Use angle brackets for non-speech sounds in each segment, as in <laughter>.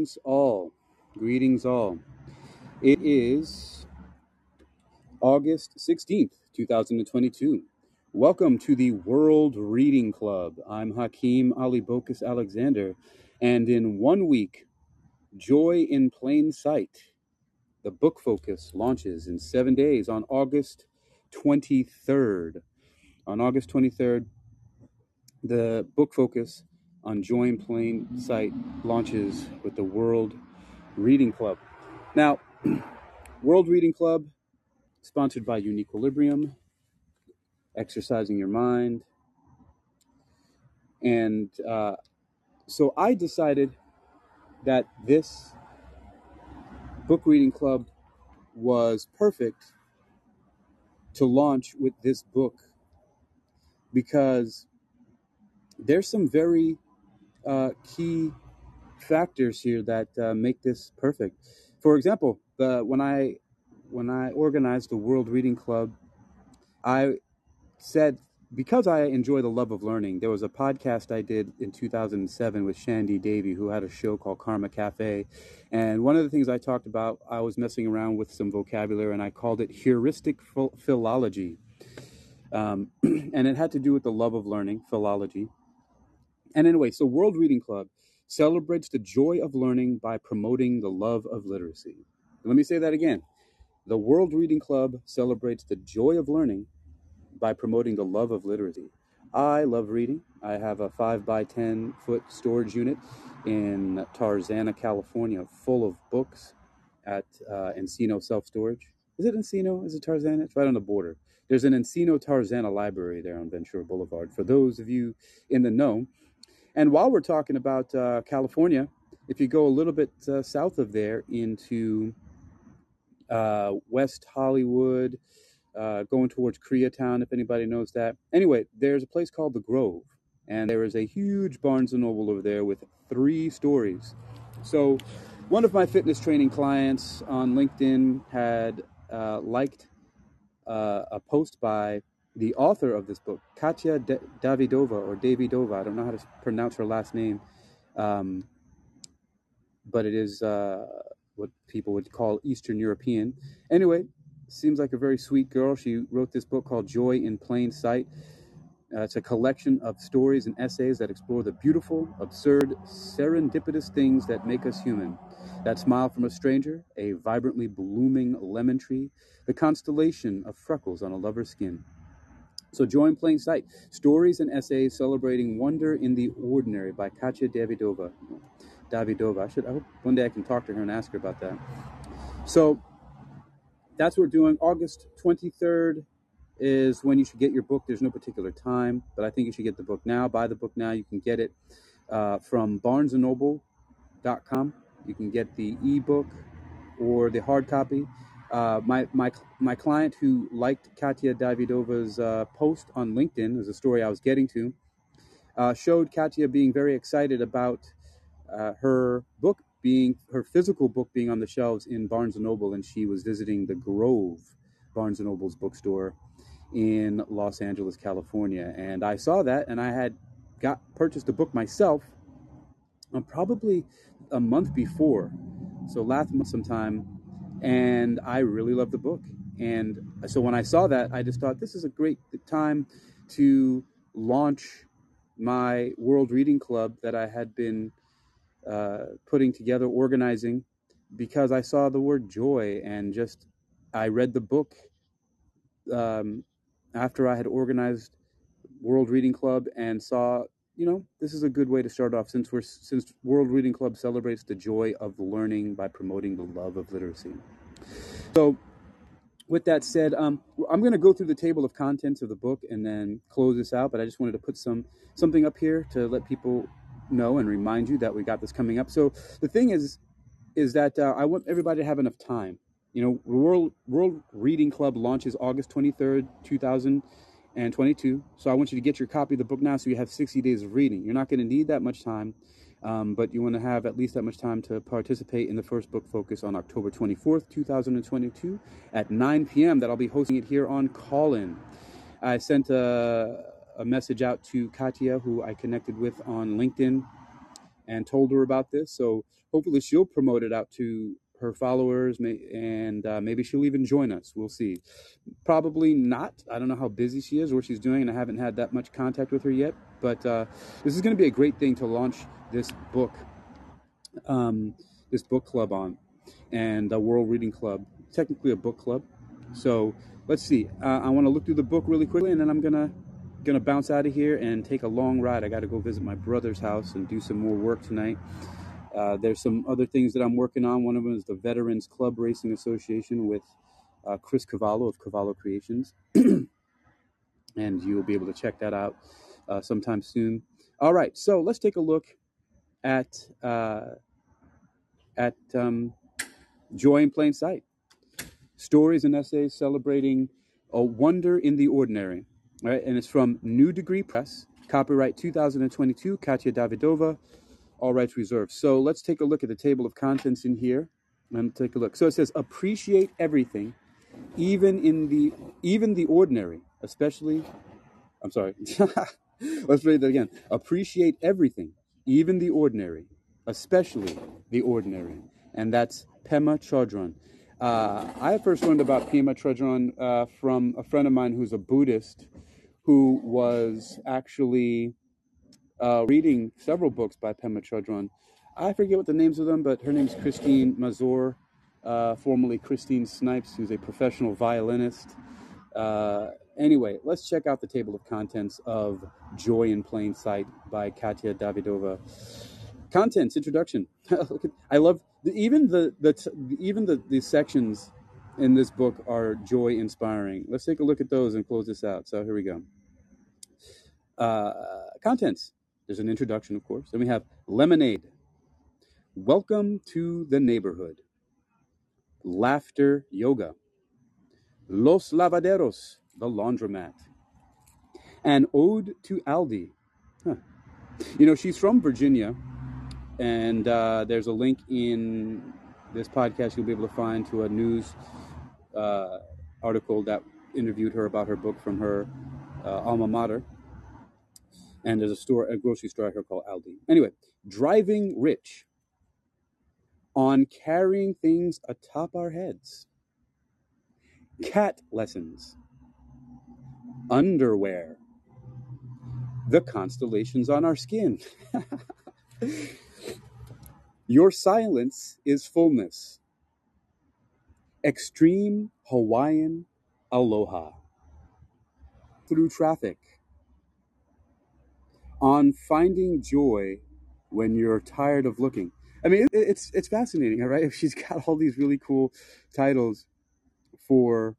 Greetings all. Greetings all. It is August 16th, 2022. Welcome to the World Reading Club. I'm Hakeem Ali Bocas Alexander, and in one week, Joy in Plain Sight, the book focus launches in seven days on August 23rd. On August 23rd, the book focus on Joy in Plain Sight launches with the World Reading Club. Now, <clears throat> World Reading Club, sponsored by Uniquilibrium, exercising your mind. And uh, so I decided that this book reading club was perfect to launch with this book because there's some very uh, key factors here that uh, make this perfect. For example, the when I when I organized the World Reading Club, I said because I enjoy the love of learning, there was a podcast I did in 2007 with Shandy Davy, who had a show called Karma Cafe. And one of the things I talked about, I was messing around with some vocabulary and I called it heuristic philology. Um, <clears throat> and it had to do with the love of learning, philology. And anyway, so World Reading Club celebrates the joy of learning by promoting the love of literacy. Let me say that again. The World Reading Club celebrates the joy of learning by promoting the love of literacy. I love reading. I have a 5 by 10 foot storage unit in Tarzana, California, full of books at uh, Encino Self Storage. Is it Encino? Is it Tarzana? It's right on the border. There's an Encino Tarzana library there on Ventura Boulevard. For those of you in the know, and while we're talking about uh, California, if you go a little bit uh, south of there into uh, West Hollywood, uh, going towards Koreatown, if anybody knows that. Anyway, there's a place called The Grove, and there is a huge Barnes and Noble over there with three stories. So, one of my fitness training clients on LinkedIn had uh, liked uh, a post by the author of this book, Katya Davidova or Davidova. I don't know how to pronounce her last name, um, but it is uh, what people would call Eastern European. Anyway, seems like a very sweet girl. She wrote this book called Joy in Plain Sight. Uh, it's a collection of stories and essays that explore the beautiful, absurd, serendipitous things that make us human. That smile from a stranger, a vibrantly blooming lemon tree, the constellation of freckles on a lover's skin. So Joy in Plain Sight, stories and essays celebrating wonder in the ordinary by Katya Davidova. Davidova. I should. I hope one day I can talk to her and ask her about that. So that's what we're doing. August 23rd is when you should get your book. There's no particular time, but I think you should get the book now. Buy the book now. You can get it uh, from BarnesandNoble.com. You can get the ebook or the hard copy. Uh, my my my client who liked Katya Davidova's uh, post on LinkedIn is a story I was getting to. Uh, showed Katya being very excited about uh, her book being her physical book being on the shelves in Barnes and Noble, and she was visiting the Grove Barnes and Noble's bookstore in Los Angeles, California, and I saw that, and I had got purchased a book myself, um, probably a month before, so last month sometime and I really love the book. And so when I saw that, I just thought this is a great time to launch my World Reading Club that I had been uh, putting together, organizing, because I saw the word joy and just I read the book um, after I had organized World Reading Club and saw, you know, this is a good way to start off since we're since World Reading Club celebrates the joy of learning by promoting the love of literacy. So, with that said, um, I'm going to go through the table of contents of the book and then close this out. But I just wanted to put some something up here to let people know and remind you that we got this coming up. So the thing is, is that uh, I want everybody to have enough time. You know, World World Reading Club launches August 23rd, 2022. So I want you to get your copy of the book now, so you have 60 days of reading. You're not going to need that much time. Um, but you want to have at least that much time to participate in the first book focus on October 24th, 2022 at 9 p.m. That I'll be hosting it here on Callin. I sent a, a message out to Katya, who I connected with on LinkedIn, and told her about this. So hopefully she'll promote it out to her followers, may, and uh, maybe she'll even join us. We'll see. Probably not. I don't know how busy she is or what she's doing, and I haven't had that much contact with her yet. But uh, this is going to be a great thing to launch this book, um, this book club on, and the World Reading Club. Technically a book club. So let's see. Uh, I want to look through the book really quickly, and then I'm gonna gonna bounce out of here and take a long ride. I got to go visit my brother's house and do some more work tonight. Uh, there's some other things that I'm working on. One of them is the Veterans Club Racing Association with uh, Chris Cavallo of Cavallo Creations, <clears throat> and you'll be able to check that out uh, sometime soon. All right, so let's take a look at uh, at um, Joy in Plain Sight. Stories and essays celebrating a wonder in the ordinary. All right, and it's from New Degree Press, copyright 2022, Katya Davidova, all rights reserved. So let's take a look at the table of contents in here and take a look. So it says appreciate everything, even in the even the ordinary, especially I'm sorry. <laughs> let's read that again. Appreciate everything, even the ordinary, especially the ordinary. And that's Pema Chodron. Uh, I first learned about Pema Chodron uh, from a friend of mine who's a Buddhist who was actually uh, reading several books by Pema Chodron. I forget what the names of them, but her name's Christine Mazur, uh, formerly Christine Snipes, who's a professional violinist. Uh, anyway, let's check out the table of contents of Joy in Plain Sight by Katya Davidova. Contents introduction. <laughs> I love even the the even the the sections in this book are joy inspiring. Let's take a look at those and close this out. So here we go. Uh, contents. There's an introduction, of course. Then we have lemonade. Welcome to the neighborhood. Laughter yoga. Los lavaderos, the laundromat. An ode to Aldi. Huh. You know, she's from Virginia, and uh, there's a link in this podcast you'll be able to find to a news uh, article that interviewed her about her book from her uh, alma mater. And there's a store, a grocery store here called Aldi. Anyway, driving rich on carrying things atop our heads, cat lessons, underwear, the constellations on our skin. <laughs> Your silence is fullness, extreme Hawaiian aloha. Through traffic, on finding joy when you're tired of looking. I mean, it, it's it's fascinating, right? <laughs> She's got all these really cool titles for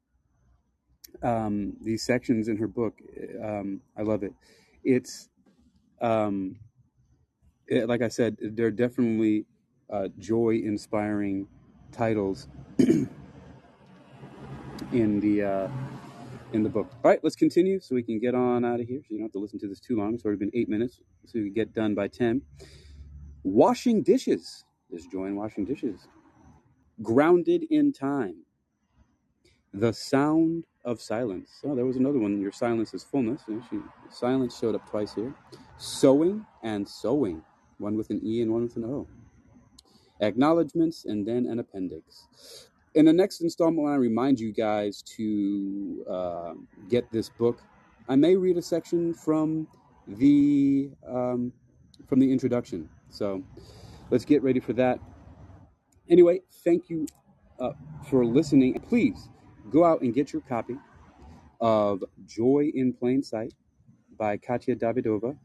um, these sections in her book. Um, I love it. It's um, it, like I said, they're definitely uh, joy-inspiring titles <clears throat> in the uh, in the book. All right, let's continue so we can get on out of here. So you don't have to listen to this too long. It's already been eight minutes, so can get done by ten. Washing dishes. There's joy in washing dishes. Grounded in time. The sound of silence. Oh, there was another one. Your silence is fullness. Silence showed up twice here. Sewing and sewing. One with an E and one with an O. Acknowledgements and then an appendix. In the next installment, I remind you guys to uh, get this book. I may read a section from the um, from the introduction. So let's get ready for that. Anyway, thank you uh, for listening. Please go out and get your copy of Joy in Plain Sight by Katya Davidova.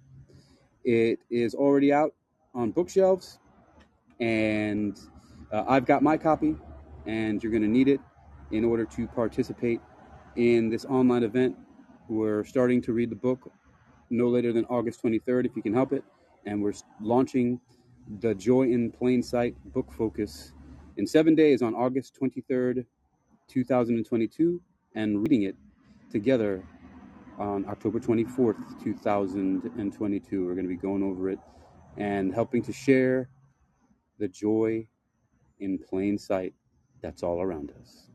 It is already out on bookshelves, and uh, I've got my copy, and you're going to need it in order to participate in this online event. We're starting to read the book no later than August 23rd, if you can help it, and we're launching the Joy in Plain Sight book focus in seven days on August 23rd, 2022, and reading it together on October 24th, 2022. We're going to be going over it and helping to share the joy in plain sight that's all around us.